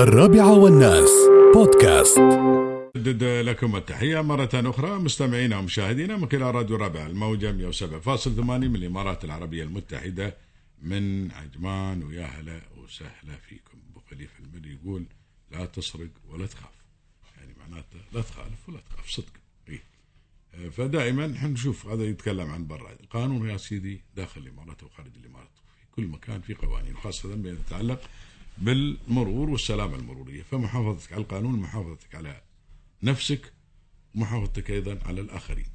الرابعة والناس. بودكاست. أجدد لكم التحية مرة أخرى مستمعينا ومشاهدينا من خلال راديو الرابع الموجة 107.8 من الإمارات العربية المتحدة. من عجمان ويا هلا وسهلا فيكم. أبو خليفة المري يقول لا تسرق ولا تخاف. يعني معناته لا تخالف ولا تخاف صدق. إيه. فدائما نشوف هذا يتكلم عن برا. القانون يا سيدي داخل الإمارات وخارج الإمارات في كل مكان في قوانين خاصة بما يتعلق بالمرور والسلامة المرورية. فمحافظتك على القانون محافظتك على نفسك ومحافظتك أيضا على الآخرين.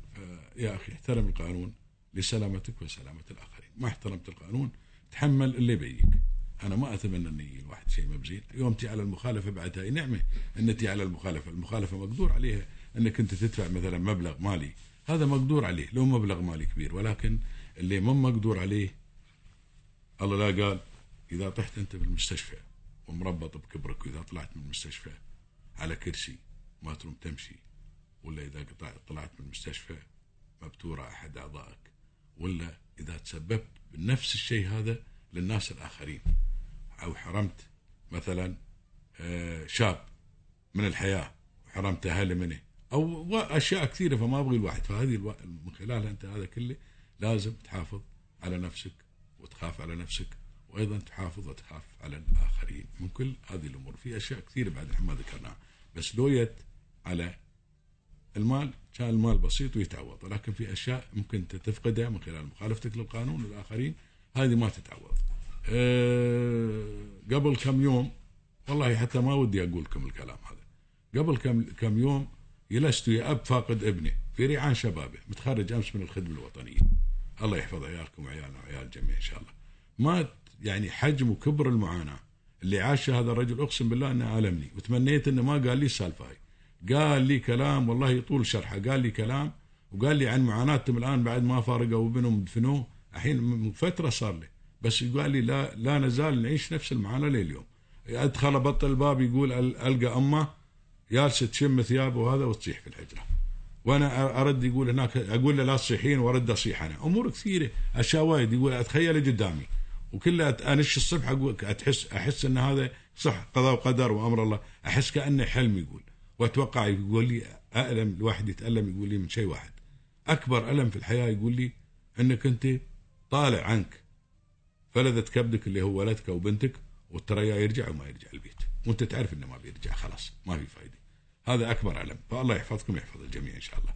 فيا أخي احترم القانون لسلامتك وسلامة الآخرين. ما احترمت القانون تحمل اللي بيك. أنا ما أتمنى أن الواحد شيء مبزين. يوم تي على المخالفة بعد هاي نعمة أن تي على المخالفة. المخالفة مقدور عليها أنك أنت تدفع مثلا مبلغ مالي. هذا مقدور عليه لو مبلغ مالي كبير. ولكن اللي ما مقدور عليه الله لا قال إذا طحت أنت بالمستشفى ومربط بكبرك وإذا طلعت من المستشفى على كرسي ما تروم تمشي ولا إذا طلعت من المستشفى مبتورة أحد أعضائك ولا إذا تسببت بنفس الشيء هذا للناس الآخرين أو حرمت مثلا آه، شاب من الحياة وحرمت أهله منه أو أشياء كثيرة فما أبغي الواحد فهذه. من خلالها أنت هذا كله لازم تحافظ على نفسك وتخاف على نفسك وأيضا تحافظ وتخاف على الاخرين من كل هذه الأمور في اشياء كثيره بعد ما ذكرناها بس لو يت على المال كان المال بسيط ويتعوض ولكن في اشياء ممكن تفقدها من خلال مخالفتك للقانون والاخرين هذه ما تتعوض أه قبل كم يوم والله حتى ما ودي أقول لكم الكلام هذا قبل كم كم يوم جلست ويا اب فاقد ابنه في ريعان شبابه متخرج امس من الخدمه الوطنيه الله يحفظ عيالكم وعيالنا وعيال الجميع ان شاء الله ما يعني حجم وكبر المعاناة. اللي عاشه هذا الرجل أقسم بالله أنه ألمني. وتمنيت أنه ما قال لي السالفة هاي. قال لي كلام والله يطول شرحه. قال لي كلام وقال لي عن معاناتهم الآن بعد ما فارقوا ابنهم دفنوه الحين من فترة صار لي. بس قال لي لا لا نزال نعيش نفس المعاناة لليوم. أدخل أبطل الباب يقول ألقى أمه جالسة تشم ثيابه وهذا وتصيح في الحجرة. وأنا أرد يقول هناك أقول له لا تصيحين وأرد أصيح أنا. أمور كثيرة. أشياء وايد. يقول أتخيل قدامي وكلها انش الصبح أقول احس أحس إن هذا صح قضاء وقدر وأمر الله. أحس كأنه حلم يقول. وأتوقع يقول لي ألم الواحد يتألم يقول لي من شيء واحد. أكبر ألم في الحياة يقول لي إنك أنت طالع عنك. فلذة كبدك اللي هو ولدك أو بنتك والتريا يرجع وما يرجع البيت. وأنت تعرف إنه ما بيرجع خلاص ما في فايدة. هذا أكبر ألم. فالله يحفظكم ويحفظ الجميع إن شاء الله.